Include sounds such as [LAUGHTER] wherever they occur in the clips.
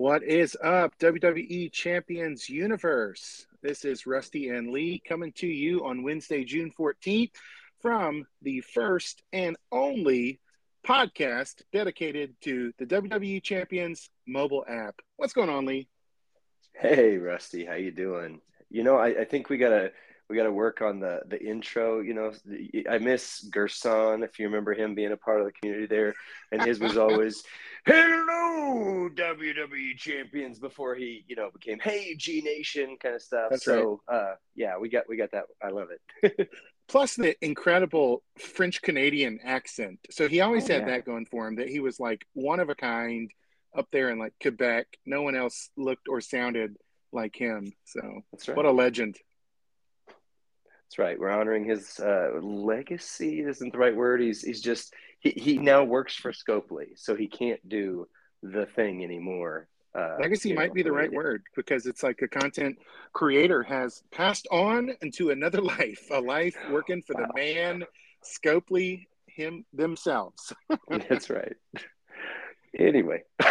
What is up, WWE Champions Universe? This is Rusty and Lee coming to you on Wednesday, June 14th from the first and only podcast dedicated to the WWE Champions mobile app. What's going on, Lee? Hey, Rusty, how you doing? You know, I, I think we gotta we got to work on the the intro. You know, I miss Gerson if you remember him being a part of the community there, and his was always [LAUGHS] "Hello, WWE champions" before he you know became "Hey G Nation" kind of stuff. That's so right. uh, yeah, we got we got that. I love it. [LAUGHS] Plus the incredible French Canadian accent. So he always oh, had yeah. that going for him that he was like one of a kind up there in like Quebec. No one else looked or sounded like him. So right. what a legend. That's right. We're honoring his uh, legacy. Isn't the right word? He's he's just he, he now works for Scopely, so he can't do the thing anymore. Uh, legacy might know, be the right word because it's like a content creator has passed on into another [LAUGHS] life, a life working for wow. the man Scopely him themselves. [LAUGHS] That's right. Anyway, [LAUGHS]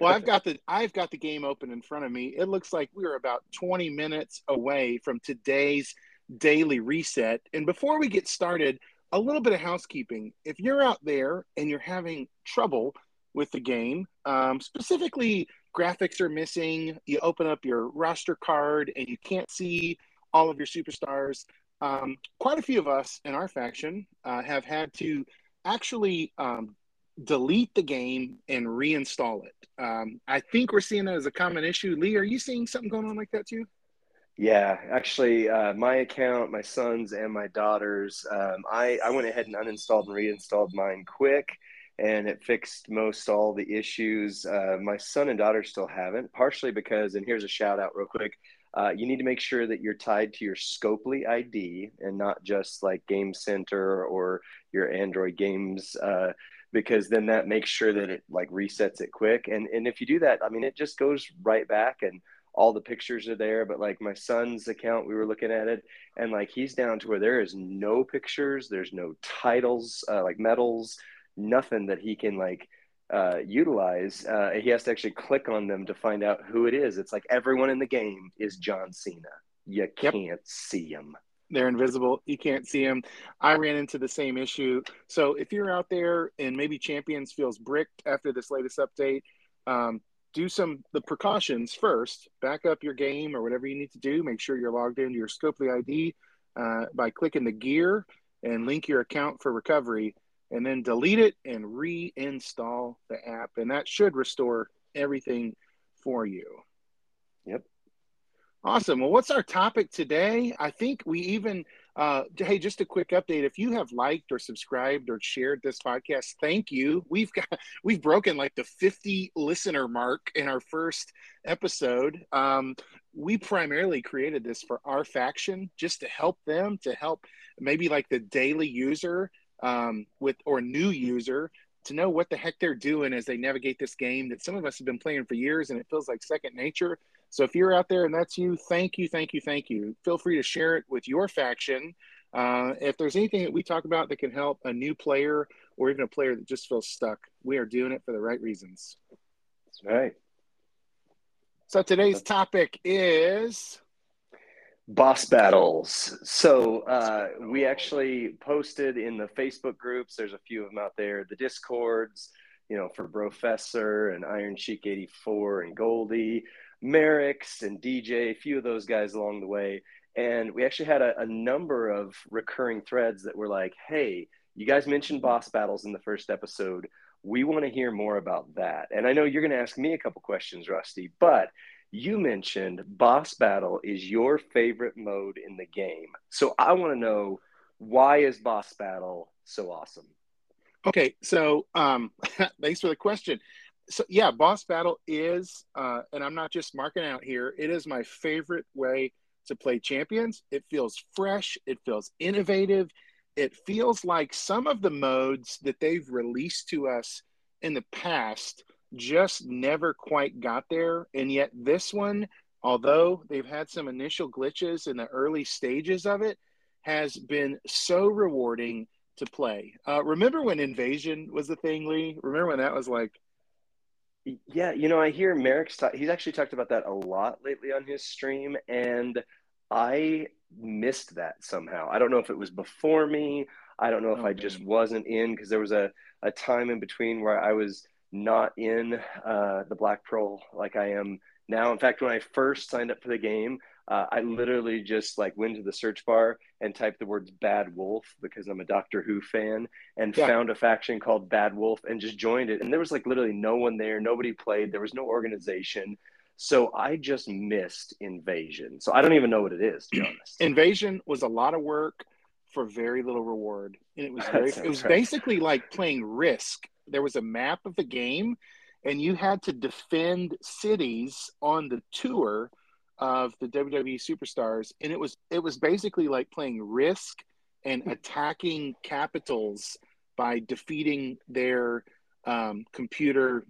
well, I've got the I've got the game open in front of me. It looks like we are about 20 minutes away from today's daily reset. And before we get started, a little bit of housekeeping. If you're out there and you're having trouble with the game, um, specifically graphics are missing, you open up your roster card and you can't see all of your superstars. Um, quite a few of us in our faction uh, have had to actually um, delete the game and reinstall it. Um, I think we're seeing that as a common issue. Lee, are you seeing something going on like that too? Yeah, actually, uh, my account, my son's and my daughter's, um, I, I went ahead and uninstalled and reinstalled mine quick, and it fixed most all the issues. Uh, my son and daughter still haven't, partially because, and here's a shout out real quick. Uh, you need to make sure that you're tied to your Scopely ID and not just like Game Center or your Android games, uh, because then that makes sure that it like resets it quick. And and if you do that, I mean, it just goes right back and all the pictures are there but like my son's account we were looking at it and like he's down to where there is no pictures there's no titles uh, like medals nothing that he can like uh, utilize. Uh, he has to actually click on them to find out who it is. It's like everyone in the game is john cena. You can't see him. They're invisible. You can't see them i ran into the same issue. So if you're out there and maybe champions feels bricked after this latest update um, do some the precautions first. Back up your game or whatever you need to do. Make sure you're logged into your Scopely ID uh, by clicking the gear and link your account for recovery, and then delete it and reinstall the app, and that should restore everything for you. Yep. Awesome. Well, what's our topic today? I think we even uh, hey, just a quick update. If you have liked or subscribed or shared this podcast, thank you. We've got [LAUGHS] we've broken like the 50 listener mark in our first episode. Um, we primarily created this for our faction, just to help them, to help maybe like the daily user um, with or new user to know what the heck they're doing as they navigate this game that some of us have been playing for years and it feels like second nature. So if you're out there and that's you, thank you, thank you, thank you. Feel free to share it with your faction. Uh, if there's anything that we talk about that can help a new player or even a player that just feels stuck, we are doing it for the right reasons. That's right. So today's topic is boss battles. So uh, we actually posted in the Facebook groups. There's a few of them out there. The discords, you know, for Professor and Iron Sheik 84 and Goldie. Merrick's and DJ, a few of those guys along the way. And we actually had a, a number of recurring threads that were like, hey, you guys mentioned boss battles in the first episode. We want to hear more about that. And I know you're going to ask me a couple questions, Rusty, but you mentioned boss battle is your favorite mode in the game. So I want to know why is boss battle so awesome? Okay, so um, [LAUGHS] thanks for the question so yeah, boss battle is, uh, and I'm not just marking out here. It is my favorite way to play champions. It feels fresh. It feels innovative. It feels like some of the modes that they've released to us in the past just never quite got there. And yet this one, although they've had some initial glitches in the early stages of it, has been so rewarding to play. Uh, remember when Invasion was the thing, Lee? Remember when that was like Yeah, you know, I hear Merrick's talk. He's actually talked about that a lot lately on his stream, and I missed that somehow. I don't know if it was before me. I don't know if oh, I just wasn't in because there was a, a time in between where I was not in uh, the Black Pearl like I am now. In fact, when I first signed up for the game, uh, I literally just like went to the search bar and typed the words Bad Wolf because I'm a Doctor Who fan and yeah. found a faction called Bad Wolf and just joined it. And there was like literally no one there, nobody played, there was no organization. So I just missed Invasion. So I don't even know what it is, to be honest. [CLEARS THROAT] Invasion was a lot of work for very little reward. And it was [LAUGHS] very, it was right. basically like playing Risk. There was a map of the game and you had to defend cities on the tour of the WWE superstars, and it was it was basically like playing Risk and hmm. attacking capitals by defeating their um, computer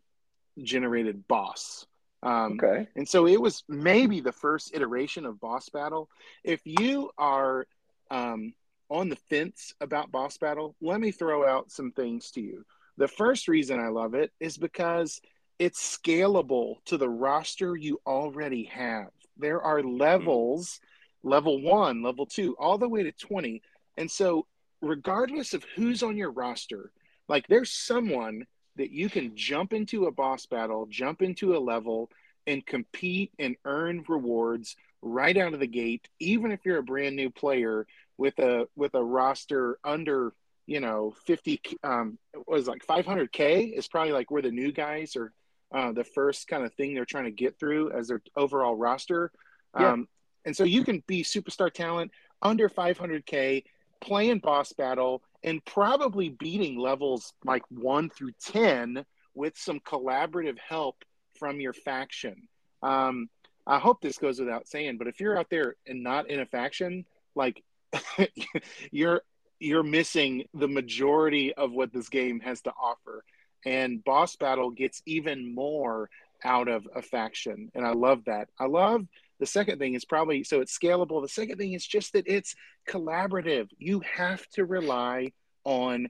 generated boss. Um, okay. And so it was maybe the first iteration of boss battle. If you are um, on the fence about boss battle, let me throw out some things to you. The first reason I love it is because it's scalable to the roster you already have there are mm-hmm. levels level one, level two, all the way to 20. And so, regardless of who's on your roster, like there's someone that you can jump into a boss battle, jump into a level, and compete and earn rewards right out of the gate, even if you're a brand new player with a with a roster under you know 50 um was like 500k is probably like where the new guys are uh, the first kind of thing they're trying to get through as their overall roster. Yeah. Um, and so you can be superstar talent under 500K, playing boss battle, and probably beating levels like one through 10 with some collaborative help from your faction. Um, I hope this goes without saying, but if you're out there and not in a faction, like [LAUGHS] you're you're missing the majority of what this game has to offer and boss battle gets even more out of a faction and i love that. I love the second thing is probably so it's scalable. The second thing is just that it's collaborative. You have to rely on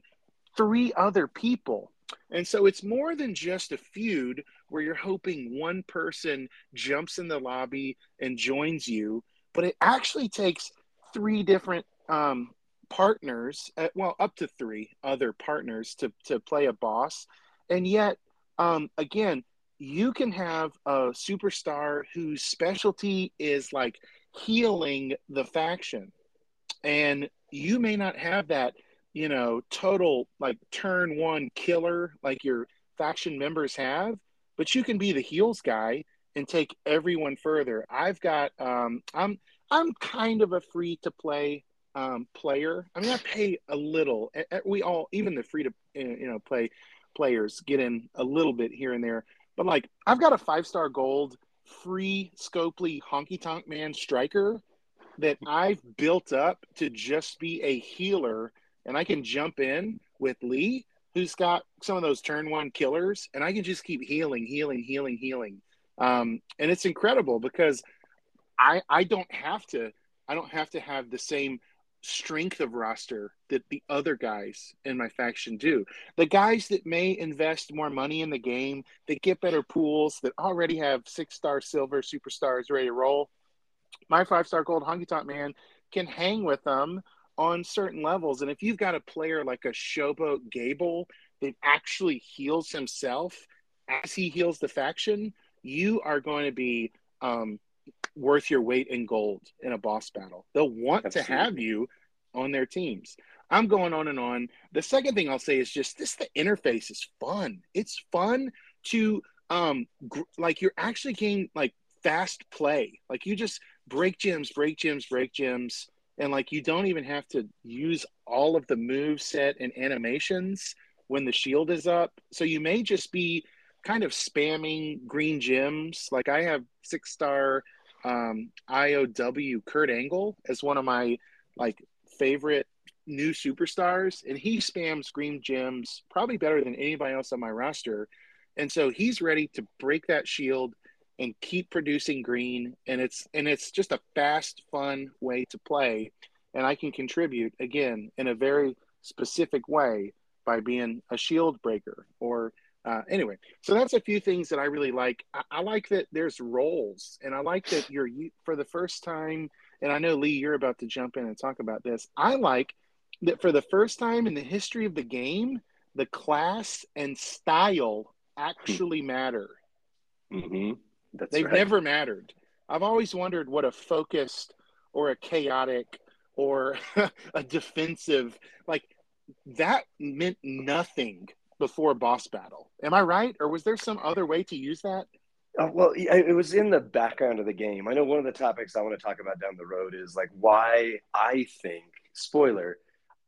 three other people. And so it's more than just a feud where you're hoping one person jumps in the lobby and joins you but it actually takes three different um, partners, uh, well, up to three other partners to to play a boss, and yet, um, again, you can have a superstar whose specialty is like healing the faction, and you may not have that, you know, total like turn one killer like your faction members have, but you can be the heals guy and take everyone further. I've got um, I'm I'm kind of a free to play um, player. I mean, I pay a little. We all, even the free to you know play players, get in a little bit here and there. But like, I've got a five star gold free Scopely honky tonk man striker that I've built up to just be a healer, and I can jump in with Lee, who's got some of those turn one killers, and I can just keep healing, healing, healing, healing. Um, and it's incredible because I I don't have to I don't have to have the same strength of roster that the other guys in my faction do. The guys that may invest more money in the game, that get better pools, that already have six star silver superstars ready to roll. My five star gold honky tonk man can hang with them on certain levels. And if you've got a player like a Showboat Gable that actually heals himself as he heals the faction, you are going to be um, worth your weight in gold in a boss battle. They'll want Absolutely. to have you on their teams. I'm going on and on. The second thing I'll say is just this the interface is fun. It's fun to um gr- like you're actually getting like fast play. Like you just break gems, break gems, break gems and like you don't even have to use all of the move set and animations when the shield is up. So you may just be kind of spamming green gems. Like I have six star um, IOW Kurt Angle as one of my like favorite new superstars, and he spams green gems probably better than anybody else on my roster. And so he's ready to break that shield and keep producing green. And it's and it's just a fast, fun way to play. And I can contribute again in a very specific way by being a shield breaker or uh, anyway, so that's a few things that I really like. I, I, like that there's roles, and I like that you're for the first time. And I know Lee, you're about to jump in and talk about this. I like that for the first time in the history of the game, the class and style actually matter. Mm-hmm. That's They've right. never mattered. I've always wondered what a focused or a chaotic or [LAUGHS] a defensive like that meant nothing before boss battle. Am I right? Or was there some other way to use that? Uh, well, it was in the background of the game. I know one of the topics I want to talk about down the road is like why I think, spoiler,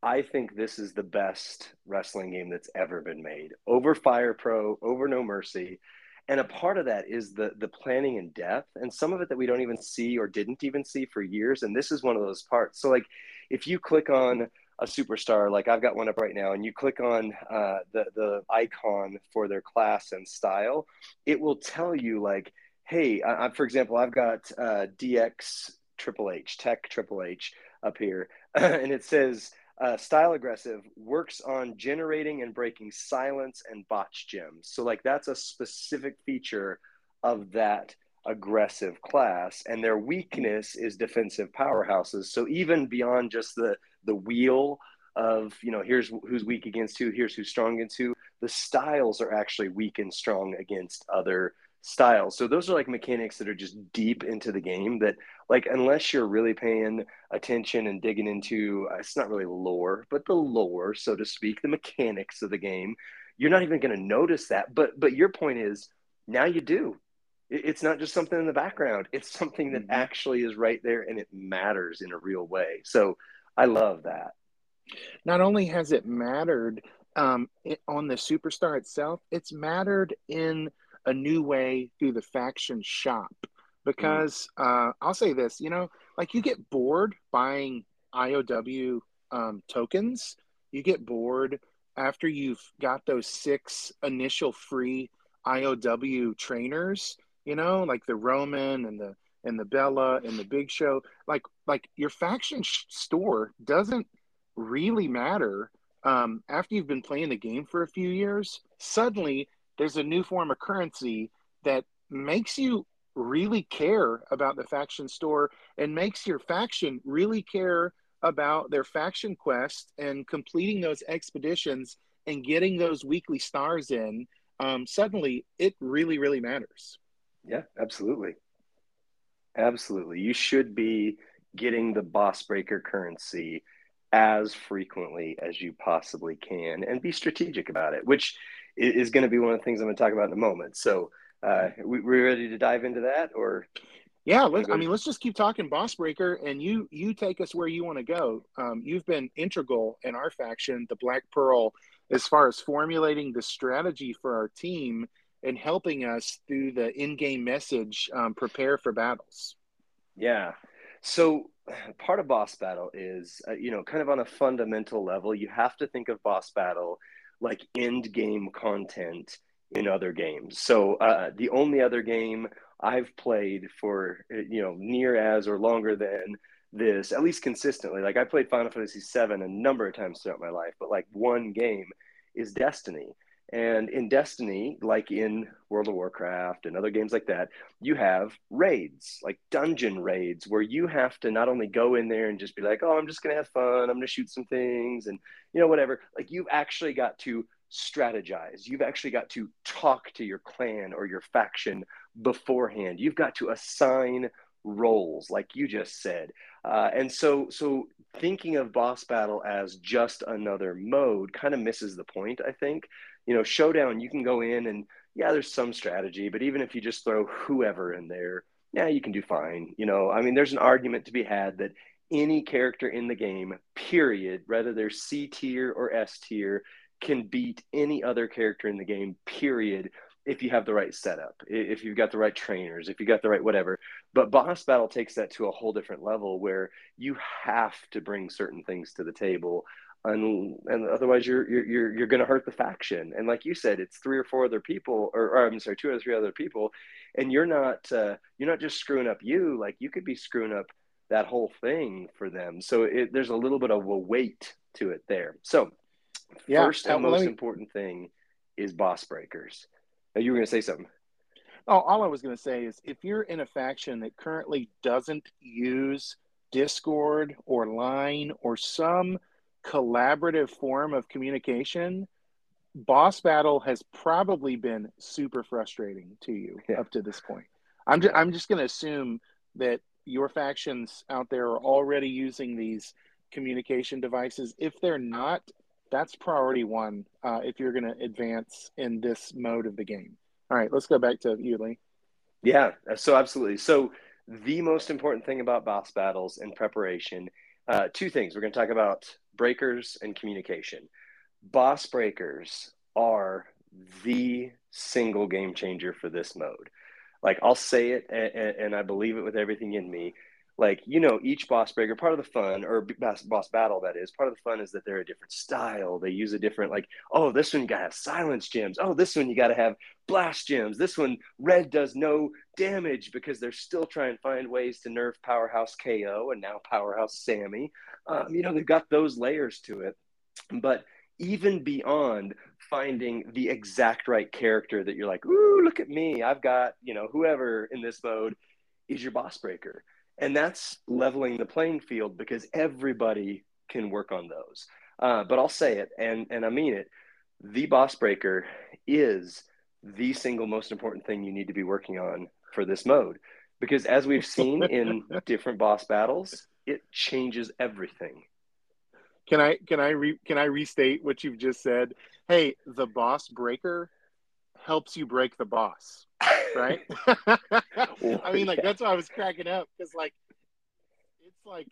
I think this is the best wrestling game that's ever been made over Fire Pro, over No Mercy. And a part of that is the the planning and depth and some of it that we don't even see or didn't even see for years. And this is one of those parts. So like if you click on a superstar, like I've got one up right now, and you click on uh, the the icon for their class and style, it will tell you like, hey, I, for example, I've got uh, DX Triple H Tech Triple H up here, [LAUGHS] and it says uh, style aggressive works on generating and breaking silence and botch gems. So like that's a specific feature of that aggressive class and their weakness is defensive powerhouses so even beyond just the the wheel of you know here's who's weak against who here's who's strong against who. The styles are actually weak and strong against other styles. So those are like mechanics that are just deep into the game that like unless you're really paying attention and digging into uh, it's not really lore but the lore so to speak the mechanics of the game you're not even going to notice that. But but your point is now you do. It's not just something in the background. It's something that mm-hmm. actually is right there and it matters in a real way. So i love that not only has it mattered um, it, on the superstar itself it's mattered in a new way through the faction shop because mm. uh, I'll say this, you know, like you get bored buying IOW um, tokens, you get bored after you've got those six initial free IOW trainers, you know, like the Roman and the and the Bella and the Big Show, like like your faction sh- store doesn't really matter um, after you've been playing the game for a few years. Suddenly, there's a new form of currency that makes you really care about the faction store and makes your faction really care about their faction quest and completing those expeditions and getting those weekly stars in um, suddenly it really really matters yeah absolutely absolutely you should be getting the boss breaker currency as frequently as you possibly can and be strategic about it which is going to be one of the things I'm going to talk about in a moment. So, uh, we, we ready to dive into that, or? Yeah, let's, I mean, let's just keep talking Boss Breaker, and you you take us where you want to go. Um, you've been integral in our faction, the Black Pearl, as far as formulating the strategy for our team and helping us through the in-game message um, prepare for battles. Yeah. So part of boss battle is, uh, you know, kind of on a fundamental level, you have to think of boss battle like end game content in other games. So uh, the only other game I've played for you know near as or longer than this, at least consistently. Like I played Final Fantasy VII a number of times throughout my life, but like one game is Destiny. And in Destiny, like in World of Warcraft and other games like that, you have raids, like dungeon raids, where you have to not only go in there and just be like, oh, I'm just going to have fun, I'm going to shoot some things, and, you know, whatever. Like, you've actually got to strategize. You've actually got to talk to your clan or your faction beforehand. You've got to assign roles, like you just said. Uh, and so, so thinking of boss battle as just another mode kind of misses the point, I think you know, showdown, you can go in and yeah, there's some strategy, but even if you just throw whoever in there, yeah, you can do fine. You know, I mean, there's an argument to be had that any character in the game, period, whether they're C tier or S tier, can beat any other character in the game, period, if you have the right setup, if you've got the right trainers, if you got the right whatever. But boss battle takes that to a whole different level where you have to bring certain things to the table and, and otherwise you're you're you're, you're going to hurt the faction and like you said it's three or four other people or, or i'm sorry two or three other people and you're not uh, you're not just screwing up you like you could be screwing up that whole thing for them so it, there's a little bit of a weight to it there so yeah, first and most me... important thing is boss breakers. Now you were going to say something. Oh, all I was going to say is if you're in a faction that currently doesn't use Discord or Line or some collaborative form of communication, boss battle has probably been super frustrating to you yeah. up to this point. I'm just, I'm just going to assume that your factions out there are already using these communication devices. If they're not, that's priority one uh, if you're going to advance in this mode of the game. All right, let's go back to you, Lee. Yeah, so absolutely. So the most important thing about boss battles and preparation, uh, two things. We're going to talk about breakers and communication. Boss breakers are the single game changer for this mode. Like I'll say it and, and I believe it with everything in me like you know each boss breaker part of the fun or boss, battle that is part of the fun is that they're a different style. They use a different like oh this one you gotta have silence gems. Oh this one you gotta have blast gems. This one red does no damage because they're still trying to find ways to nerf powerhouse ko and now powerhouse Sami. Um, you know they've got those layers to it. But even beyond finding the exact right character that you're like ooh look at me. I've got you know whoever in this mode is your boss breaker and that's leveling the playing field because everybody can work on those. Uh, but I'll say it, and and I mean it. The boss breaker is the single most important thing you need to be working on for this mode, because as we've seen in [LAUGHS] different boss battles, it changes everything. Can I can I re, can I restate what you've just said? Hey, the boss breaker helps you break the boss right? [LAUGHS] [LAUGHS] I mean, like that's why I was cracking up because like it's like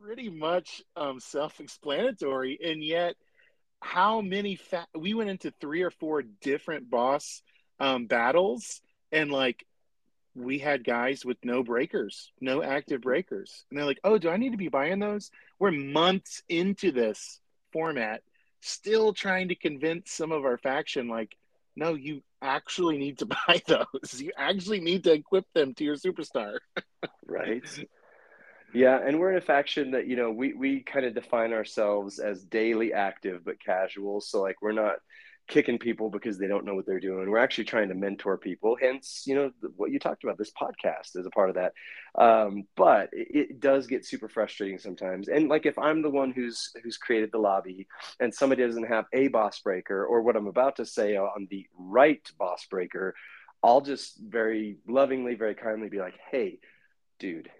pretty much um, self-explanatory, and yet how many fa- we went into three or four different boss um, battles, and like we had guys with no breakers, no active breakers, and they're like, "Oh, do I need to be buying those?" We're months into this format, still trying to convince some of our faction like no, you actually need to [LAUGHS] buy those. You actually need to equip them to your superstar. [LAUGHS] right. Yeah, and we're in a faction that you know we we kind of define ourselves as daily active but casual. So like we're not kicking people because they don't know what they're doing. We're actually trying to mentor people. Hence, you know, what you talked about, this podcast is a part of that. Um, but it, it, does get super frustrating sometimes. And like if I'm the one who's who's created the lobby and somebody doesn't have a boss breaker or what I'm about to say on the right boss breaker, I'll just very lovingly, very kindly be like, hey, dude,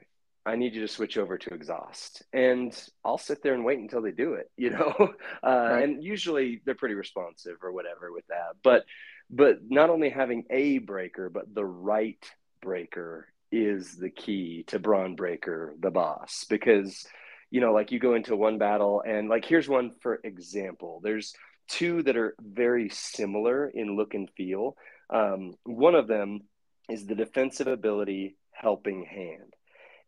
I need you to switch over to exhaust. And I'll sit there and wait until they do it, [LAUGHS] you know? Uh, right. And usually they're pretty responsive or whatever with that. But, but not only having a breaker, but the right breaker is the key to Braun Breaker, the boss. Because, you know, like you go into one battle and like, here's one for example. There's two that are very similar in look and feel. Um, one of them is the defensive ability helping hand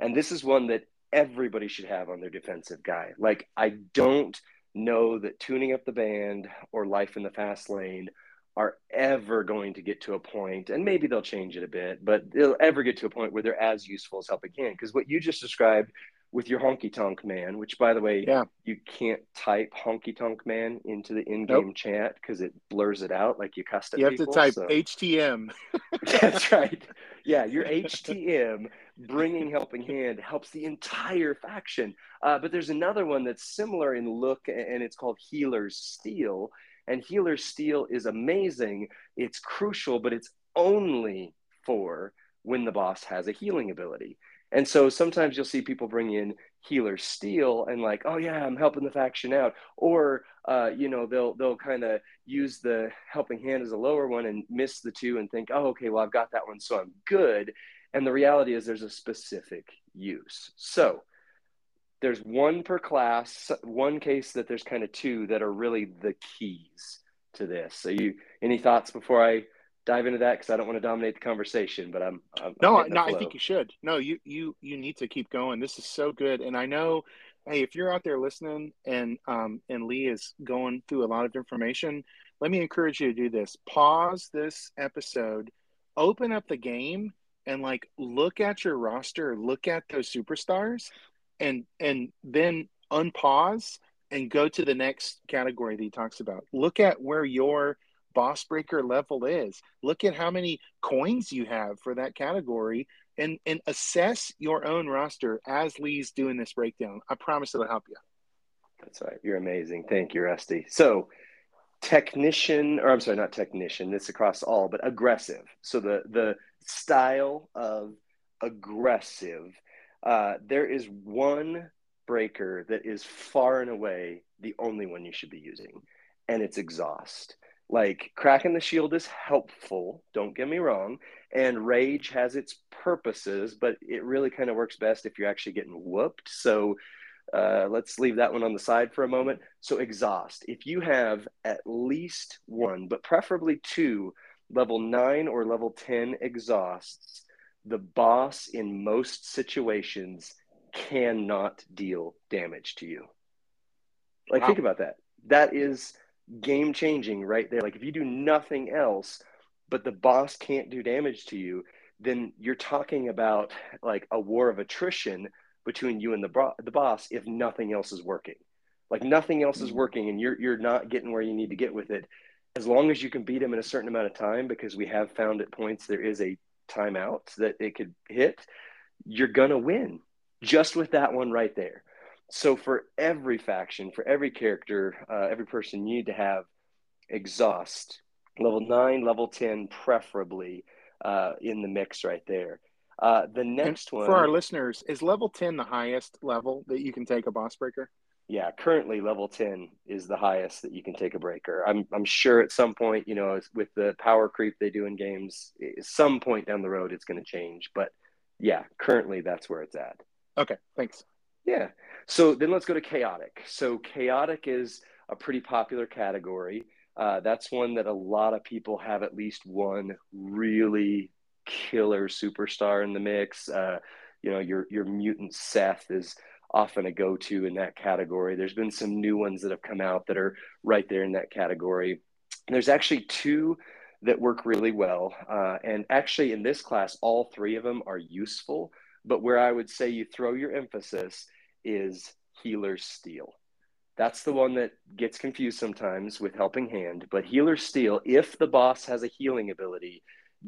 and this is one that everybody should have on their defensive guy. Like, I don't know that tuning up the band or life in the fast lane are ever going to get to a point, and maybe they'll change it a bit, but they'll ever get to a point where they're as useful as helping hand. Because what you just described with your honky tonk man, which by the way, yeah. you can't type honky tonk man into the in game nope. chat because it blurs it out like you cussed You have people, to type so. HTM. [LAUGHS] That's right. [LAUGHS] Yeah, your HTM bringing helping hand helps the entire faction. Uh, but there's another one that's similar in look, and it's called Healer's Steel. And Healer's Steel is amazing. It's crucial, but it's only for when the boss has a healing ability. And so sometimes you'll see people bring in healer steel and like, oh yeah, I'm helping the faction out. Or uh, you know, they'll they'll kind of use the helping hand as a lower one and miss the two and think, oh, okay, well I've got that one, so I'm good. And the reality is there's a specific use. So there's one per class, one case that there's kind of two that are really the keys to this. So you any thoughts before I dive into that because I don't want to dominate the conversation, but I'm, I'm no, I'm no, I think you should. No, you you you need to keep going. This is so good, and I know, hey, if you're out there listening and um and Lee is going through a lot of information, let me encourage you to do this. Pause this episode, open up the game, and like look at your roster, look at those superstars, and and then unpause and go to the next category that he talks about. Look at where your boss breaker level is. Look at how many coins you have for that category and, and assess your own roster as Lee's doing this breakdown. I promise it'll help you. That's right. You're amazing. Thank you, Rusty. So, technician, or I'm sorry, not technician, this across all, but aggressive. So, the, the style of aggressive, uh, there is one breaker that is far and away the only one you should be using, and it's exhaust. Like cracking the shield is helpful, don't get me wrong, and rage has its purposes, but it really kind of works best if you're actually getting whooped. So uh, let's leave that one on the side for a moment. So, exhaust. If you have at least one, but preferably two level nine or level 10 exhausts, the boss in most situations cannot deal damage to you. Like, wow. think about that. That is game changing right there. Like, if you do nothing else, but the boss can't do damage to you, then you're talking about like a war of attrition between you and the, bro- the boss if nothing else is working. Like, nothing else is mm. working and you're, you're not getting where you need to get with it. As long as you can beat him in a certain amount of time, because we have found at points there is a timeout that it could hit, you're going to win just with that one right there. So for every faction, for every character, uh, every person, you need to have exhaust level nine, level ten, preferably uh, in the mix right there. Uh, the next and one for our listeners is level ten the highest level that you can take a boss breaker. Yeah, currently level ten is the highest that you can take a breaker. I'm I'm sure at some point, you know, with the power creep they do in games, some point down the road it's going to change. But yeah, currently that's where it's at. Okay, thanks. Yeah. So then let's go to chaotic. So chaotic is a pretty popular category. Uh, that's one that a lot of people have at least one really killer superstar in the mix. Uh, you know, your your mutant Seth is often a go-to in that category. There's been some new ones that have come out that are right there in that category. And there's actually two that work really well. Uh, and actually, in this class, all three of them are useful. But where I would say you throw your emphasis is Healer's Steel. That's the one that gets confused sometimes with Helping Hand. But Healer's Steel, if the boss has a healing ability,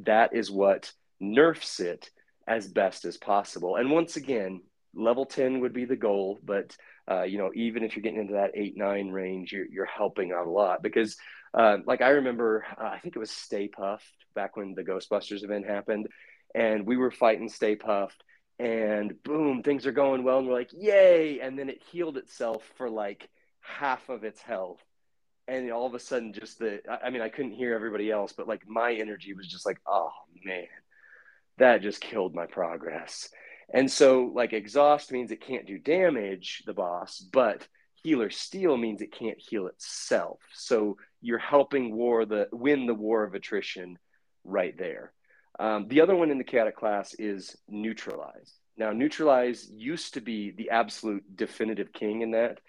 that is what nerfs it as best as possible. And once again, level 10 would be the goal. But, uh, you know, even if you're getting into that 8 9 range, you're, you're helping out a lot. Because, uh, like, I remember, uh, I think it was Stay Puft back when the Ghostbusters event happened. And we were fighting Stay Puft and boom, things are going well, and we're like, yay! And then it healed itself for like half of its health, and all of a sudden, just the I mean, I couldn't hear everybody else, but like my energy was just like, oh man, that just killed my progress. And so, like, exhaust means it can't do damage, the boss, but healer steel means it can't heal itself. So you're helping war the win the war of attrition right there. Um, the other one in the chaotic class is neutralize. Now, neutralize used to be the absolute definitive king in that,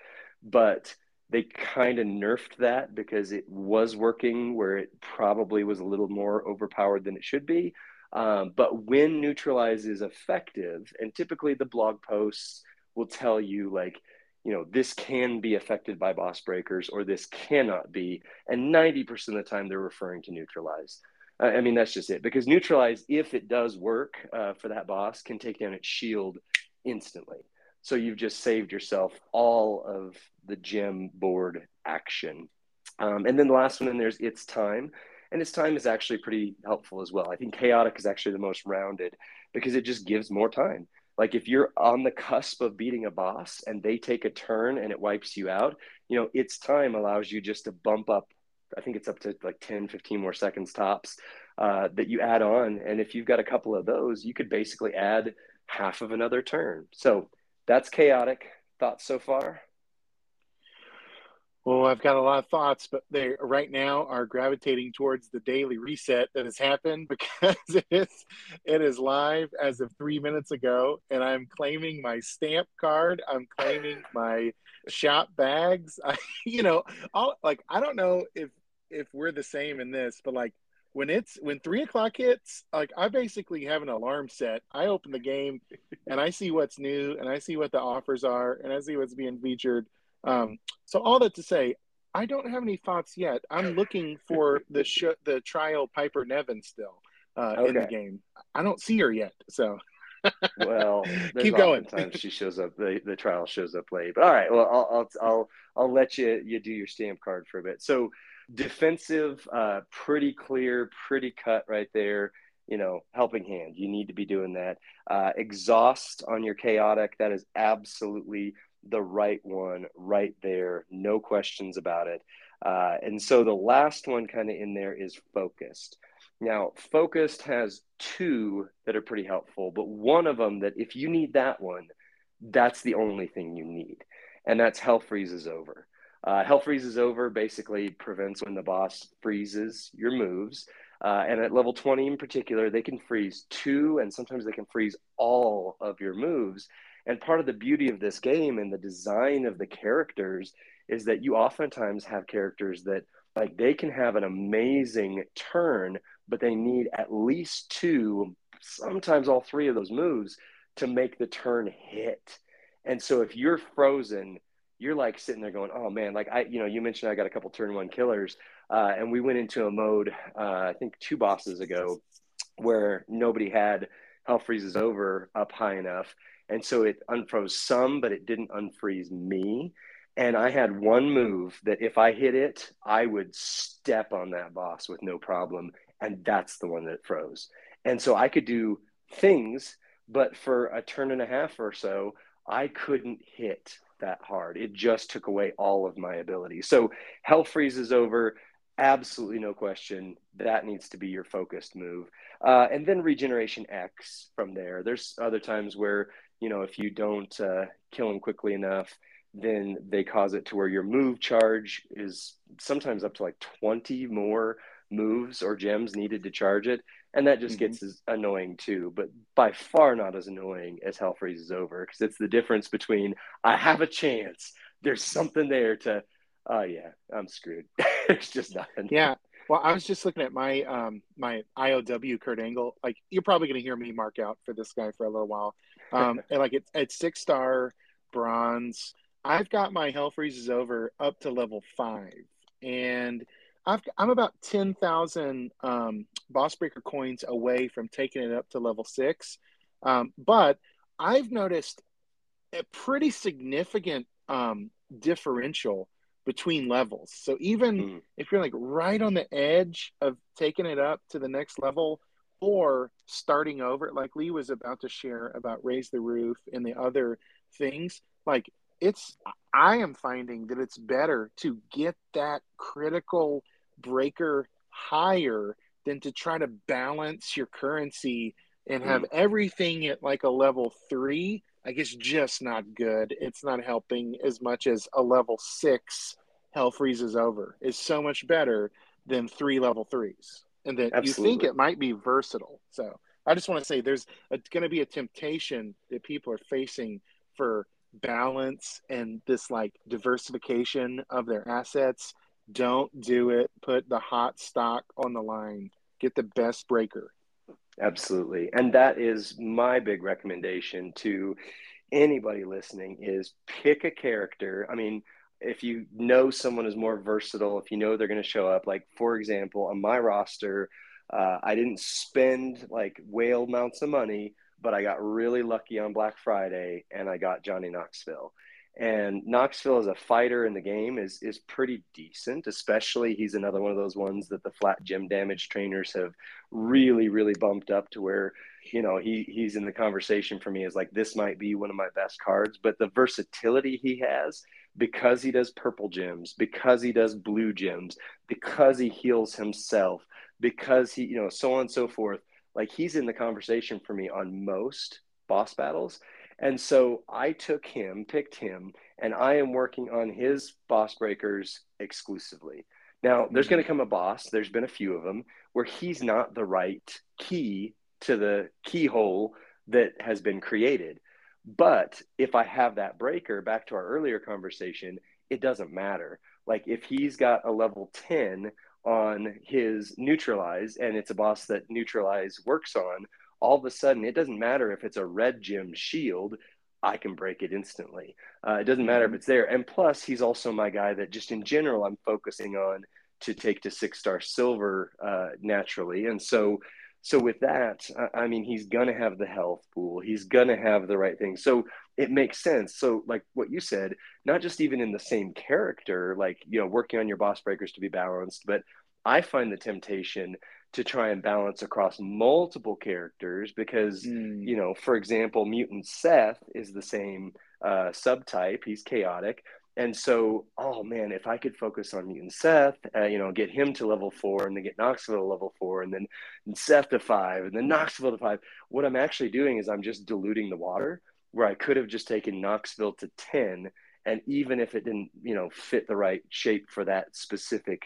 but they kind of nerfed that because it was working where it probably was a little more overpowered than it should be. Um, but when neutralize is effective, and typically the blog posts will tell you, like, you know, this can be affected by boss breakers or this cannot be. And 90% of the time, they're referring to neutralize. I mean, that's just it. Because neutralize, if it does work uh, for that boss, can take down its shield instantly. So you've just saved yourself all of the gem board action. Um, and then the last one in there's its time. And its time is actually pretty helpful as well. I think chaotic is actually the most rounded because it just gives more time. Like if you're on the cusp of beating a boss and they take a turn and it wipes you out, you know, its time allows you just to bump up I think it's up to like 10, 15 more seconds tops uh, that you add on. And if you've got a couple of those, you could basically add half of another turn. So that's chaotic. Thoughts so far? Well, I've got a lot of thoughts, but they right now are gravitating towards the daily reset that has happened [LAUGHS] because it is it is live as of three minutes ago, and I'm claiming my stamp card. I'm claiming [LAUGHS] my shop bags. [LAUGHS] I, you know, all like I don't know if if we're the same in this, but like when it's when three o'clock hits, like I basically have an alarm set. I open the game and I see what's new and I see what the offers are and I see what's being featured. Um, so all that to say, I don't have any thoughts yet. I'm looking for the sh- the trial Piper Niven still uh, okay. in the game. I don't see her yet, so. well, [LAUGHS] keep going. Sometimes she shows up. The, the trial shows up late. But all right. Well, I'll I'll I'll, I'll let you you do your stamp card for a bit. So defensive, uh, pretty clear, pretty cut right there. You know, helping hand. You need to be doing that. Uh, exhaust on your chaotic. That is absolutely the right one right there. No questions about it. Uh, and so the last one kind of in there is focused. Now, focused has two that are pretty helpful, but one of them that if you need that one, that's the only thing you need. And that's hell freezes over. Uh, hell freezes over basically prevents when the boss freezes your moves. Uh, and at level 20 in particular, they can freeze two and sometimes they can freeze all of your moves. And part of the beauty of this game and the design of the characters is that you oftentimes have characters that like they can have an amazing turn, but they need at least two, sometimes all three of those moves to make the turn hit. And so if you're frozen, you're like sitting there going, "Oh man!" Like I, you know, you mentioned I got a couple turn one killers, uh, and we went into a mode uh, I think two bosses ago where nobody had hell freezes over up high enough, and so it unfroze some, but it didn't unfreeze me. And I had one move that if I hit it, I would step on that boss with no problem, and that's the one that froze. And so I could do things, but for a turn and a half or so, I couldn't hit that hard. It just took away all of my ability. So hell freezes over, absolutely no question. That needs to be your focused move. Uh, and then regeneration X from there. There's other times where, you know, if you don't uh, kill them quickly enough, then they cause it to where your move charge is sometimes up to like 20 more moves or gems needed to charge it and that just mm-hmm. gets annoying too but by far not as annoying as hell freezes over because it's the difference between i have a chance there's something there to oh yeah i'm screwed. [LAUGHS] There's just nothing. Yeah well i was just looking at my um my iow kurt angle. Like you're probably going to hear me mark out for this guy for a little while. Um [LAUGHS] and like it's it's six star bronze. I've got my hell freezes over up to level five. And I've, I'm about 10,000 um, Boss Breaker coins away from taking it up to level six. Um, but I've noticed a pretty significant um, differential between levels. So even mm. if you're like right on the edge of taking it up to the next level or starting over, like Lee was about to share about Raise the Roof and the other things, like it's, I am finding that it's better to get that critical breaker higher than to try to balance your currency and have mm. everything at like a level three. I guess just not good. It's not helping as much as a level six hell freezes over is so much better than three level threes. And that Absolutely. you think it might be versatile. So I just want to say there's going to be a temptation that people are facing for balance and this like diversification of their assets don't do it. Put the hot stock on the line. Get the best breaker. Absolutely. And that is my big recommendation to anybody listening is pick a character. I mean, if you know someone is more versatile, if you know they're going to show up, like for example, on my roster, uh, I didn't spend like whale amounts of money, but I got really lucky on Black Friday and I got Johnny Knoxville. And Knoxville as a fighter in the game is is pretty decent, especially he's another one of those ones that the flat gem damage trainers have really, really bumped up to where, you know, he he's in the conversation for me is like this might be one of my best cards. But the versatility he has because he does purple gems, because he does blue gems, because he heals himself, because he, you know, so on and so forth. Like he's in the conversation for me on most boss battles and so I took him, picked him, and I am working on his boss breakers exclusively. Now, there's mm-hmm. going to come a boss, there's been a few of them, where he's not the right key to the keyhole that has been created. But if I have that breaker, back to our earlier conversation, it doesn't matter. Like if he's got a level 10 on his neutralize and it's a boss that neutralize works on, all of a sudden it doesn't matter if it's a red gem shield I can break it instantly. Uh, it doesn't matter if mm-hmm. it's there. And plus, he's also my guy that just in general I'm focusing on to take to six star silver uh, naturally. And so, so with that, I mean, he's gonna have the health pool. He's gonna have the right thing. So it makes sense. So, like what you said, not just even in the same character, like you know, working on your boss breakers to be balanced, but I find the temptation to try and balance across multiple characters because mm. you know for example mutant seth is the same uh, subtype. He's chaotic. And so oh man if i could focus on mutant seth uh, you know get him to level four and then get knoxville to level four and then and seth to five and then knoxville to five what i'm actually doing is i'm just diluting the water where i could have just taken knoxville to 10 and even if it didn't you know fit the right shape for that specific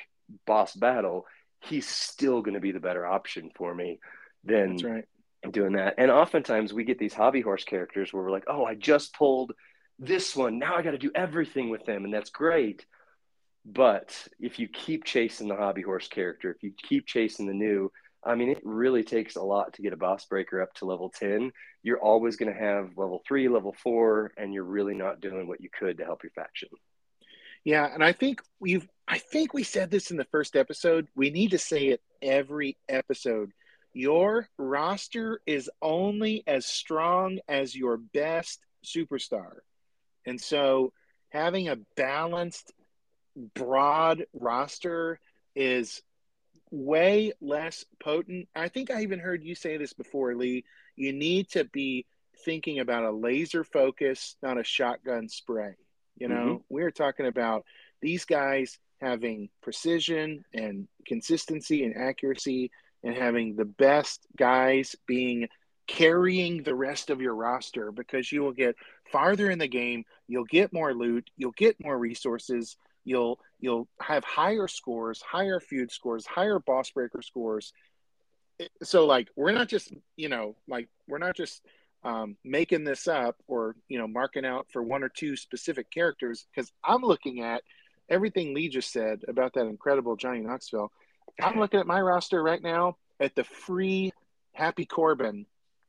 boss battle he's still going to be the better option for me than right. doing that. And oftentimes we get these hobby horse characters where we're like, oh, I just pulled this one. Now I got to do everything with them. And that's great. But if you keep chasing the hobby horse character, if you keep chasing the new, I mean, it really takes a lot to get a boss breaker up to level 10. You're always going to have level three, level four, and you're really not doing what you could to help your faction. Yeah, and I think we've I think we said this in the first episode. We need to say it every episode. Your roster is only as strong as your best superstar. And so having a balanced broad roster is way less potent. I think I even heard you say this before, Lee. You need to be thinking about a laser focus, not a shotgun spray. You know, mm-hmm. we're talking about these guys having precision and consistency and accuracy and having the best guys being carrying the rest of your roster because you will get farther in the game, you'll get more loot, you'll get more resources, you'll you'll have higher scores, higher feud scores, higher boss breaker scores. So like we're not just, you know, like we're not just um, making this up or you know marking out for one or two specific characters because I'm looking at everything Lee just said about that incredible Johnny Knoxville. I'm [LAUGHS] looking at my roster right now at the free Happy Corbin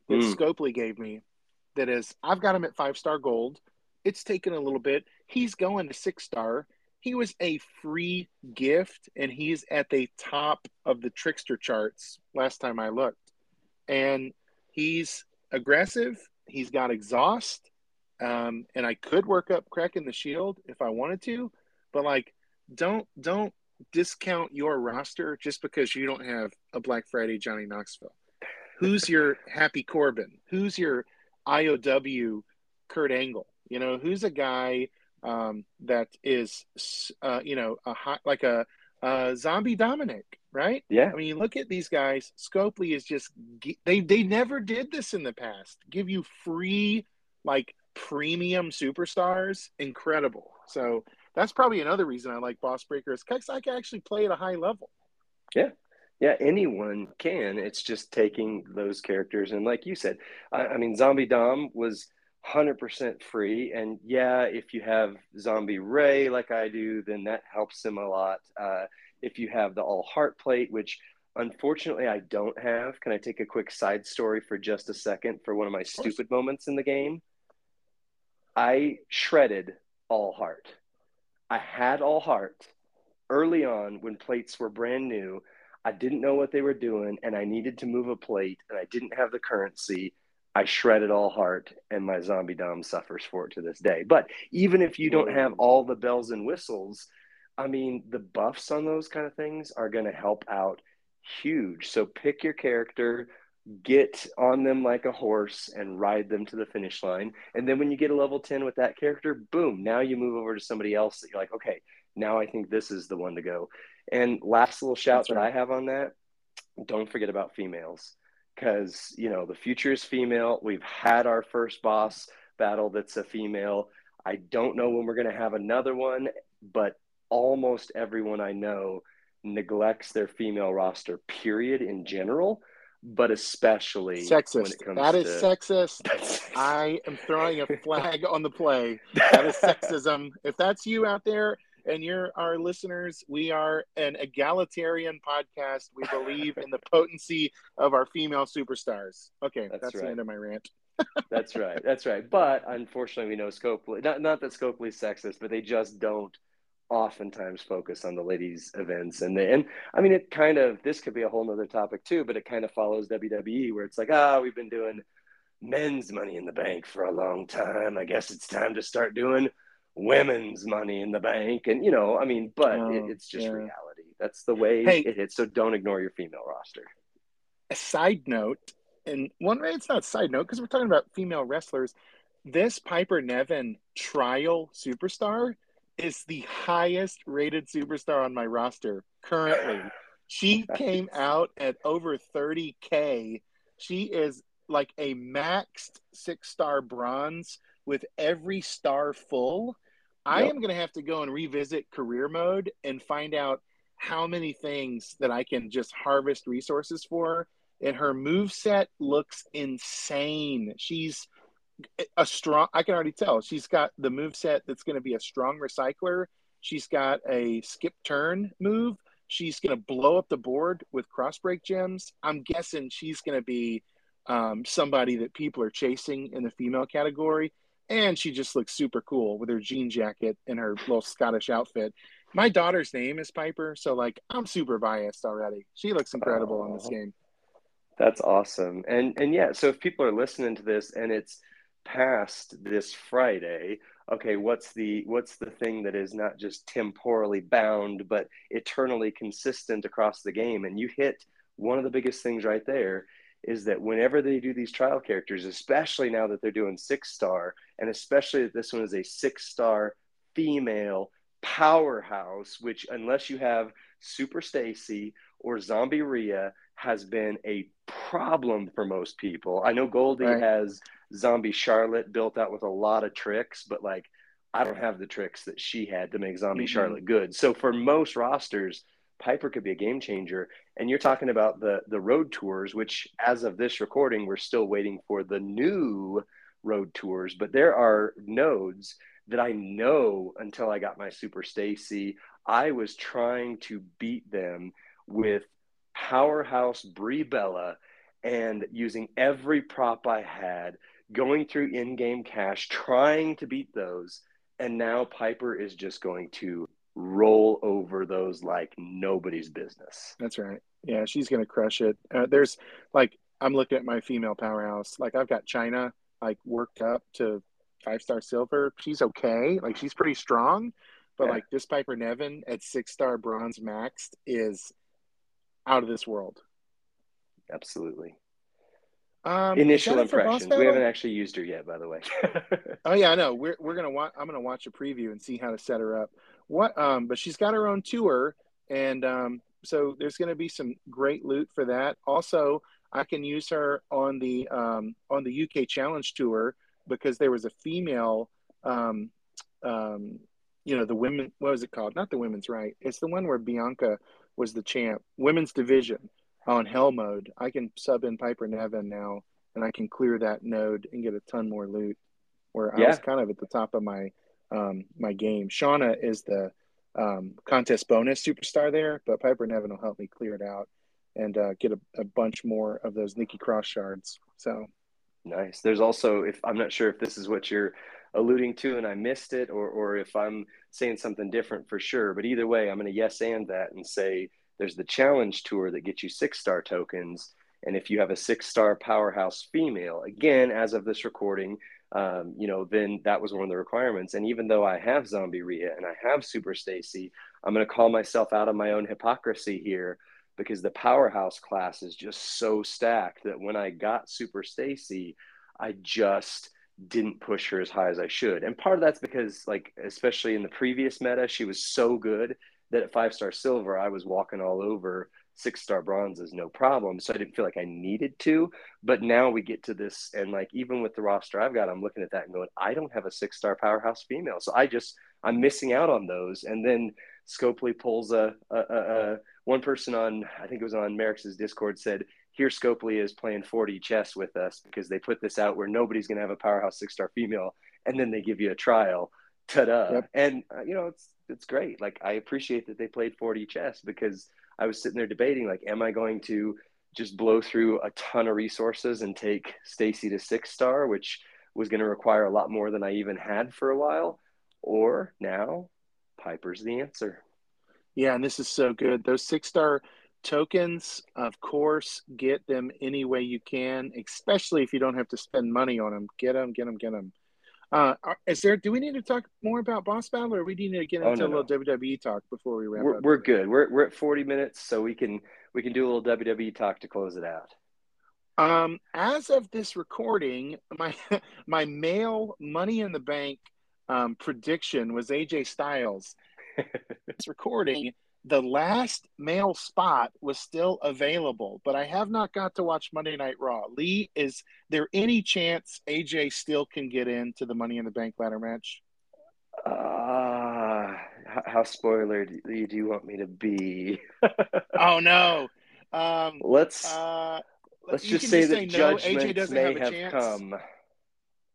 that mm. Scopely gave me. That is, I've got him at five star gold. It's taken a little bit. He's going to six star. He was a free gift, and he's at the top of the trickster charts last time I looked. And he's aggressive. He's got exhaust, um, and I could work up cracking the shield if I wanted to, but like, don't don't discount your roster just because you don't have a Black Friday Johnny Knoxville. Who's [LAUGHS] your Happy Corbin? Who's your IOW Kurt Angle? You know, who's a guy um, that is, uh, you know, a hot, like a, a zombie Dominic? right? Yeah. I mean, look at these guys. Scopely is just they they never did this in the past. Give you free like premium superstars, incredible. So that's probably another reason I like Boss Breakers because I can actually play at a high level. Yeah. Yeah, anyone can. It's just taking those characters and, like you said, I, I mean, Zombie Dom was 100% free. And yeah, if you have Zombie Rhea like I do, then that helps him a lot. Uh, if you have the all heart plate, which unfortunately I don't have. Can I take a quick side story for just a second for one of my stupid moments in the game? I shredded all heart. I had all heart early on when plates were brand new. I didn't know what they were doing and I needed to move a plate and I didn't have the currency. I shredded all heart and my zombie dom suffers for it to this day. But even if you don't have all the bells and whistles, I mean, the buffs on those kind of things are going to help out huge. So pick your character, get on them like a horse, and ride them to the finish line. And then when you get a level 10 with that character, boom, now you move over to somebody else that you're like, okay, now I think this is the one to go. And last little shout That's that right. I have on that don't forget about females because, you know, the future is female. We've had our first boss battle that's a female. I don't know when we're going to have another one, but almost everyone I know neglects their female roster, period, in general, but especially sexist. That is to... sexist. [LAUGHS] I am throwing a [LAUGHS] flag on the play. That is sexism. If that's you out there and you're our listeners, we are an egalitarian podcast. We believe in the potency of our female superstars. Okay, that's, that's right. the end of my rant. [LAUGHS] that's right. That's right. But unfortunately, we know Scopely. Not not that Scopely's sexist, but they just don't oftentimes focus on the ladies events. And they and i mean it kind of this could be a whole nother topic too but it kind of follows wwe where it's like ah oh, we've been doing men's money in the bank for a long time. I guess it's time to start doing women's money in the bank. And you know i mean but oh, it, it's just yeah. reality. That's the way hey, it hits. So don't ignore your female roster. A side note and one way it's not side note because we're talking about female wrestlers this piper niven trial superstar is the highest rated superstar on my roster currently. She [LAUGHS] came out at over 30K. She is like a maxed six star bronze with every star full. Yep. I am going to have to go and revisit career mode and find out how many things that I can just harvest resources for. And her move set looks insane. She's a strong i can already tell. She's got the move set that's going to be a strong recycler. She's got a skip turn move. She's going to blow up the board with cross break gems. I'm guessing she's going to be um, somebody that people are chasing in the female category. And she just looks super cool with her jean jacket and her little scottish outfit. My daughter's name is piper so like i'm super biased already. She looks incredible oh, on this game. That's awesome. And and yeah so if people are listening to this and it's past this Friday, okay, what's the what's the thing that is not just temporally bound but eternally consistent across the game? And you hit one of the biggest things right there is that whenever they do these trial characters, especially now that they're doing six star, and especially that this one is a six star female powerhouse, which unless you have Super Stacy or Zombie Rhea, has been a problem for most people. I know Goldie right. has zombie Charlotte built out with a lot of tricks, but like I don't have the tricks that she had to make zombie mm-hmm. Charlotte good. So for most rosters, Piper could be a game changer. And you're talking about the the road tours, which as of this recording, we're still waiting for the new road tours, but there are nodes that I know until I got my Super Stacy, I was trying to beat them with powerhouse Brie Bella and using every prop I had going through in-game cash, trying to beat those, and now Piper is just going to roll over those like nobody's business. That's right. Yeah, she's going to crush it. Uh, there's like I'm looking at my female powerhouse. Like I've got Chyna like worked up to five star silver. She's okay. Like she's pretty strong, but yeah. like this Piper Niven at six star bronze maxed is out of this world. Absolutely. Um, Initial impressions. We haven't actually used her yet, by the way. [LAUGHS] oh yeah, I know. We're we're gonna watch. I'm gonna watch a preview and see how to set her up. What? Um, but she's got her own tour, and um, so there's gonna be some great loot for that. Also, I can use her on the um on the UK Challenge tour because there was a female um um you know the women what was it called not the women's right it's the one where bianca was the champ women's division on hell mode, I can sub in Piper Niven now and I can clear that node and get a ton more loot. Where yeah. I was kind of at the top of my um, my game. Shayna is the um, contest bonus superstar there, but Piper Niven will help me clear it out and uh, get a, a, bunch more of those Nikki Cross shards. So nice. There's also if I'm not sure if this is what you're alluding to and I missed it or or if I'm saying something different for sure, but either way, I'm going to yes and that and say there's the challenge tour that gets you six star tokens. And if you have a six star powerhouse female, again, as of this recording, um, you know, then that was one of the requirements. And even though I have Zombie Rhea and I have Super Stacy, I'm going to call myself out of my own hypocrisy here because the powerhouse class is just so stacked that when I got Super Stacy, I just didn't push her as high as I should. And part of that's because, like, especially in the previous meta, she was so good that at five star silver, I was walking all over six star bronzes, no problem. So I didn't feel like I needed to. But now we get to this, and like even with the roster I've got, I'm looking at that and going, I don't have a six star powerhouse female. So I just, I'm missing out on those. And then Scopely pulls a, a, a, a one person on, I think it was on Merrick's Discord said, here Scopely is playing 4D chess with us because they put this out where nobody's going to have a powerhouse six star female. And then they give you a trial. Ta-da. Yep. And, uh, you know, it's, it's great. Like I appreciate that they played 4D chess because I was sitting there debating like, am I going to just blow through a ton of resources and take Stacy to six star, which was going to require a lot more than I even had for a while, or now Piper's the answer. Yeah, and this is so good. Those six star tokens, of course, get them any way you can, especially if you don't have to spend money on them. Get them, get them, get them. Uh, is there? Do we need to talk more about Boss Battle, or we need to get oh, into oh, no, a little no. WWE talk before we wrap we're, up? We're good. We're we're at forty minutes, so we can we can do a little WWE talk to close it out. Um, as of this recording, my [LAUGHS] my male Money in the Bank um, prediction was AJ Styles. [LAUGHS] this recording, the last male spot was still available, but I have not got to watch Monday Night Raw. Lee, is there any chance AJ still can get into the Money in the Bank ladder match? Uh, how spoiler do you want me to be? [LAUGHS] oh no. Um, let's uh, let's just say that no, judgments may have, have come.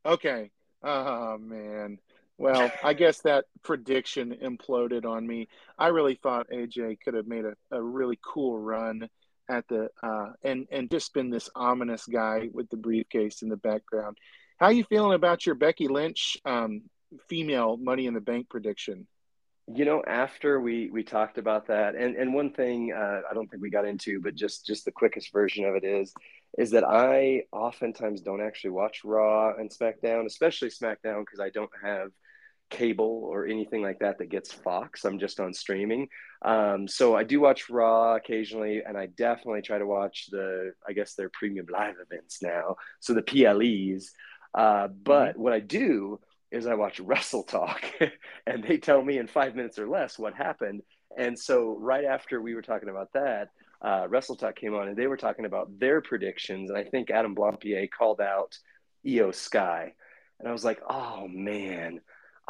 Okay. Oh man. Well, I guess that prediction imploded on me. I really thought AJ could have made a, a really cool run at the uh, and and just been this ominous guy with the briefcase in the background. How you feeling about your Becky Lynch um, female Money in the Bank prediction? You know, after we we talked about that, and and one thing uh, I don't think we got into, but just just the quickest version of it is is that I oftentimes don't actually watch Raw and SmackDown, especially SmackDown, because I don't have cable or anything like that that gets Fox. I'm just on streaming. Um, so I do watch Raw occasionally, and I definitely try to watch the, I guess, their premium live events now. So the PLEs. Uh, but mm-hmm. what I do is I watch Wrestle Talk, [LAUGHS] and they tell me in five minutes or less what happened. And so right after we were talking about that, uh, Wrestle Talk came on, and they were talking about their predictions. And I think Adam Blampied called out Iyo Sky, and I was like, oh man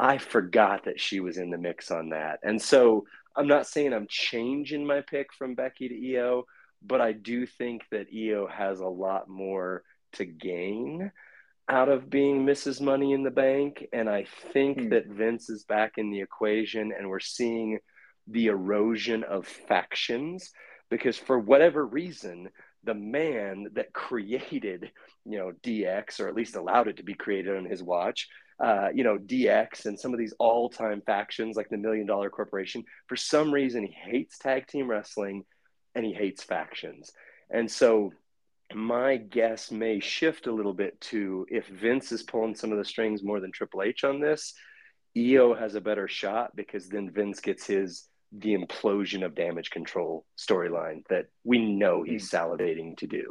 I forgot that she was in the mix on that. And so I'm not saying I'm changing my pick from Becky to Iyo, but I do think that Iyo has a lot more to gain out of being Mrs. Money in the Bank. And I think hmm. that Vince is back in the equation and we're seeing the erosion of factions because for whatever reason, the man that created, you know, DX, or at least allowed it to be created on his watch, uh, you know, DX and some of these all time factions like the Million Dollar Corporation, for some reason, he hates tag team wrestling and he hates factions. And so my guess may shift a little bit to if Vince is pulling some of the strings more than Triple H on this, Iyo has a better shot because then Vince gets his the implosion of damage control storyline that we know he's hmm. salivating to do.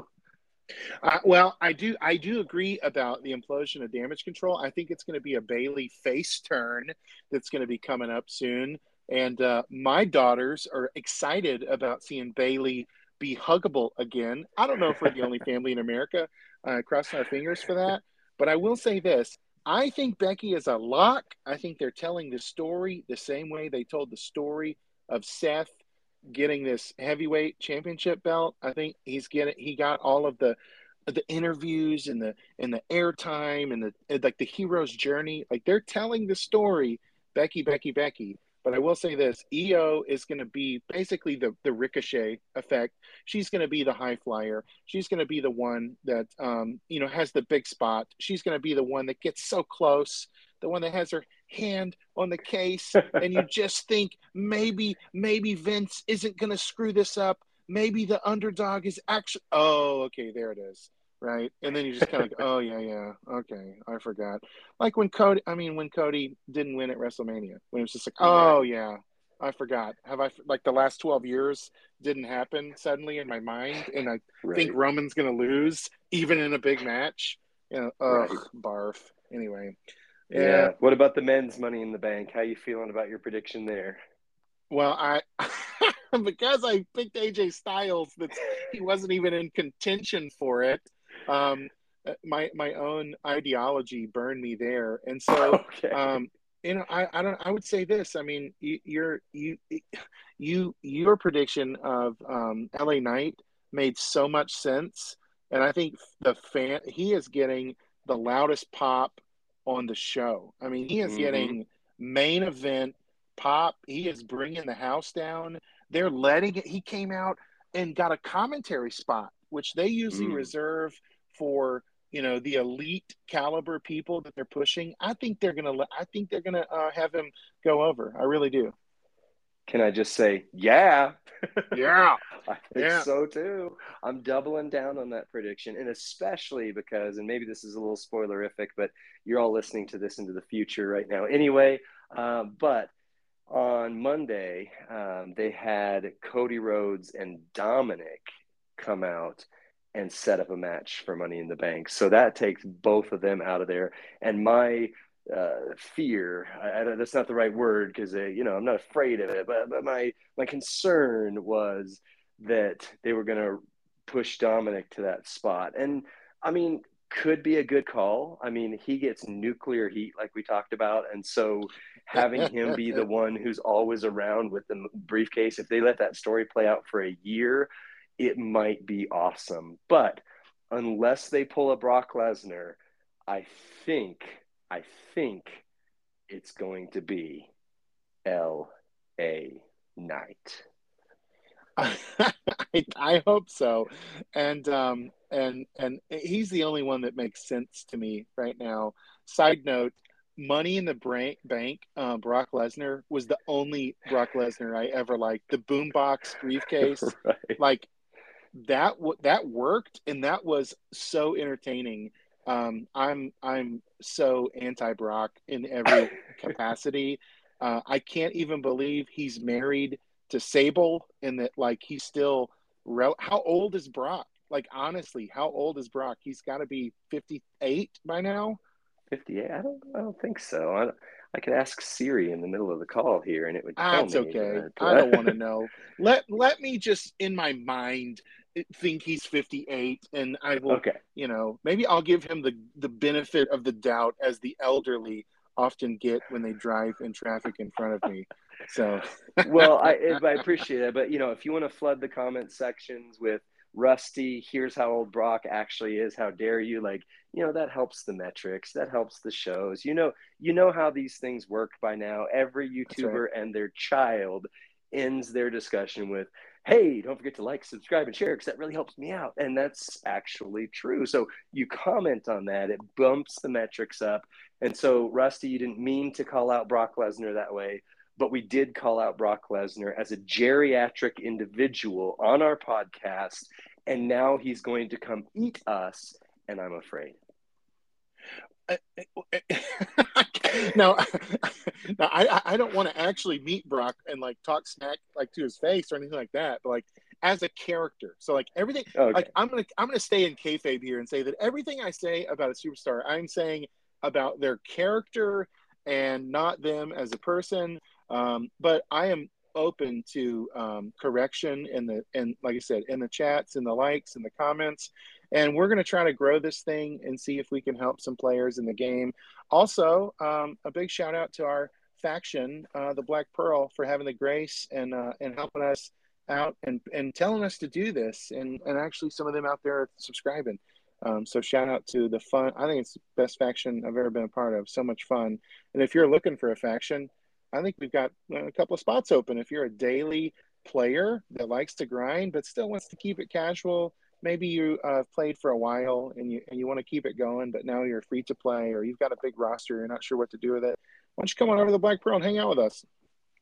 Uh, well, I do I do agree about the implosion of damage control. I think it's going to be a Bayley face turn that's going to be coming up soon, and uh, my daughters are excited about seeing Bayley be huggable again. I don't know if we're the only family in America uh, crossing our fingers for that, but I will say this: I think Becky is a lock. I think they're telling the story the same way they told the story of Seth getting this heavyweight championship belt. I think he's getting he got all of the the interviews and the and the airtime and the like the hero's journey. Like they're telling the story, Becky, Becky, Becky. But I will say this: Iyo is going to be basically the the ricochet effect. She's going to be the high flyer. She's going to be the one that um, you know has the big spot. She's going to be the one that gets so close, the one that has her hand on the case [LAUGHS] and you just think maybe maybe Vince isn't going to screw this up. Maybe the underdog is actually oh okay there it is right and then you just kind of go, oh yeah yeah okay I forgot like when Cody I mean when Cody didn't win at WrestleMania when it was just like oh yeah I forgot have I like the last twelve years didn't happen suddenly in my mind and I right. think Roman's going to lose even in a big match you know ugh right. barf anyway yeah. yeah. What about the men's money in the bank? How you feeling about your prediction there? Well, I [LAUGHS] because I picked AJ Styles, that he wasn't even in contention for it. Um, my my own ideology burned me there, and so [LAUGHS] okay. um, you know, I, I don't. I would say this. I mean, you, your you you your prediction of um, LA Knight made so much sense, and I think the fan he is getting the loudest pop on the show. I mean, he is mm-hmm. getting main event pop. He is bringing the house down. They're letting it. He came out and got a commentary spot which they usually mm. reserve for you know the elite caliber people that they're pushing. I think they're gonna. I think they're gonna uh, have him go over. I really do. Can I just say, yeah, yeah, [LAUGHS] I think yeah. so too. I'm doubling down on that prediction, and especially because, and maybe this is a little spoilerific, but you're all listening to this into the future right now, anyway. Um, but on Monday, um, they had Cody Rhodes and Dominic come out and set up a match for Money in the Bank. So that takes both of them out of there. And my uh, fear, I, I, that's not the right word because, uh, you know, I'm not afraid of it, but, but my, my concern was that they were going to push Dominic to that spot. And I mean, could be a good call. I mean, he gets nuclear heat like we talked about. And so having him be the [LAUGHS] one who's always around with the briefcase, if they let that story play out for a year, it might be awesome. But unless they pull a Brock Lesnar, I think, I think it's going to be L.A. Knight. [LAUGHS] I, I hope so, and um, and and he's the only one that makes sense to me right now. Side note: Money in the Bank, bank uh, Brock Lesnar was the only Brock Lesnar I ever liked. The boombox briefcase, [LAUGHS] right. like that. That worked, and that was so entertaining. Um, I'm I'm so anti Brock in every [LAUGHS] capacity. Uh, I can't even believe he's married to Sable, and that like he's still. Re- How old is Brock? Like honestly, how old is Brock? He's got to be 58 by now. 58? I don't. I don't think so. I, I could ask Siri in the middle of the call here, and it would. Tell That's okay. I don't want to know. Let Let me just in my mind think he's 58, and I will. Okay. You know, maybe I'll give him the the benefit of the doubt as the elderly often get when they drive in traffic in front of me. So, [LAUGHS] well, I I appreciate it, but you know, if you want to flood the comment sections with Rusty, here's how old Brock actually is. How dare you? Like, you know, that helps the metrics, that helps the shows. You know, you know how these things work by now. Every YouTuber right. and their child ends their discussion with, hey, don't forget to like, subscribe, and share because that really helps me out. And that's actually true. So you comment on that, it bumps the metrics up. And so, Rusty, you didn't mean to call out Brock Lesnar that way, but we did call out Brock Lesnar as a geriatric individual on our podcast, and now he's going to come eat us, and I'm afraid. [LAUGHS] no, [LAUGHS] no, I I don't want to actually meet Brock and like talk smack like to his face or anything like that, but like as a character. So like everything, okay. like I'm gonna I'm gonna stay in kayfabe here and say that everything I say about a superstar, I'm saying about their character and not them as a person. Um, but I am open to um, correction in the and like I said in the chats and the likes and the comments, and we're going to try to grow this thing and see if we can help some players in the game. Also, um, a big shout out to our faction, uh, the Black Pearl, for having the grace and uh, and helping us out and and telling us to do this, and and actually some of them out there are subscribing. Um, so shout out to the fun. I think it's the best faction I've ever been a part of. So much fun. And if you're looking for a faction, I think we've got a couple of spots open. If you're a daily player that likes to grind but still wants to keep it casual, maybe you uh, played for a while and you and you want to keep it going, but now you're free to play or you've got a big roster, you're not sure what to do with it. Why don't you come on over to the Black Pearl and hang out with us?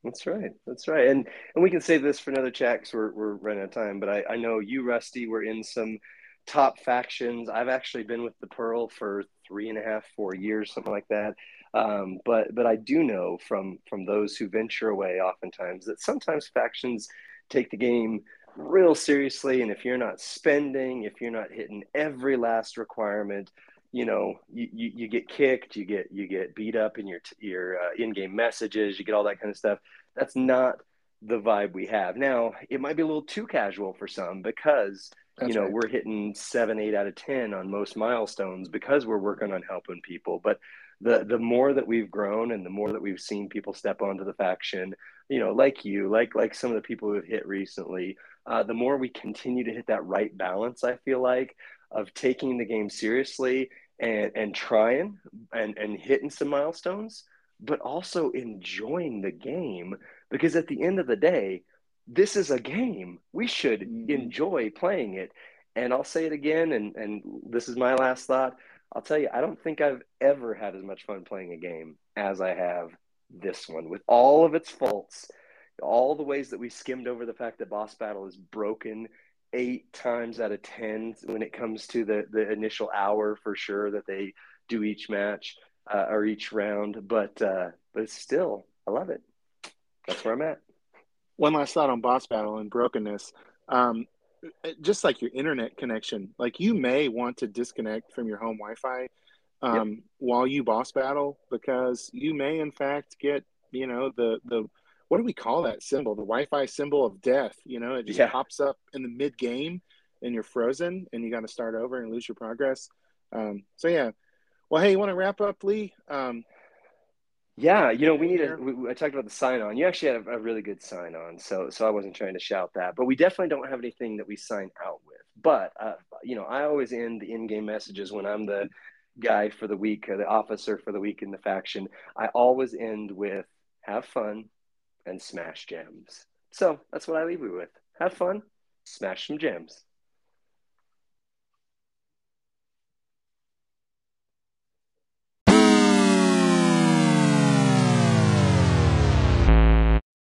That's right. That's right. And and we can save this for another chat because we're, we're running out of time. But I, I know you, Rusty, were in some top factions. I've actually been with the Pearl for three and a half, four years, something like that. Um, but but I do know from from those who venture away, oftentimes that sometimes factions take the game real seriously, and if you're not spending, if you're not hitting every last requirement, you know you, you, you get kicked, you get you get beat up in your your uh, in-game messages, you get all that kind of stuff. That's not the vibe we have now. It might be a little too casual for some because that's you know right. we're hitting seven, eight out of ten on most milestones because we're working on helping people, but the the more that we've grown and the more that we've seen people step onto the faction, you know, like you, like like some of the people who've hit recently, uh, the more we continue to hit that right balance. I feel like of taking the game seriously and and trying and and hitting some milestones, but also enjoying the game because at the end of the day, this is a game. We should mm-hmm. enjoy playing it. And I'll say it again, and, and this is my last thought. I'll tell you, I don't think I've ever had as much fun playing a game as I have this one with all of its faults, all the ways that we skimmed over the fact that Boss Battle is broken eight times out of 10 when it comes to the, the initial hour for sure that they do each match uh, or each round. But, uh, but still, I love it. That's where I'm at. One last thought on Boss Battle and brokenness. Um, just like your internet connection, like you may want to disconnect from your home Wi-Fi um, yep. while you boss battle because you may in fact get you know the the what do we call that symbol the Wi-Fi symbol of death. You know, it just yeah. pops up in the mid game and you're frozen and you got to start over and lose your progress. Um, so yeah, well, hey, you want to wrap up, Lee? Um, yeah, you know, we need a. We, I talked about the sign on. You actually had a, a, really good sign on, so so I wasn't trying to shout that, but we definitely don't have anything that we sign out with. But uh, you know, I always end the in-game messages when I'm the guy for the week, or the officer for the week in the faction. I always end with "Have fun and smash gems." So that's what I leave you with: Have fun, smash some gems.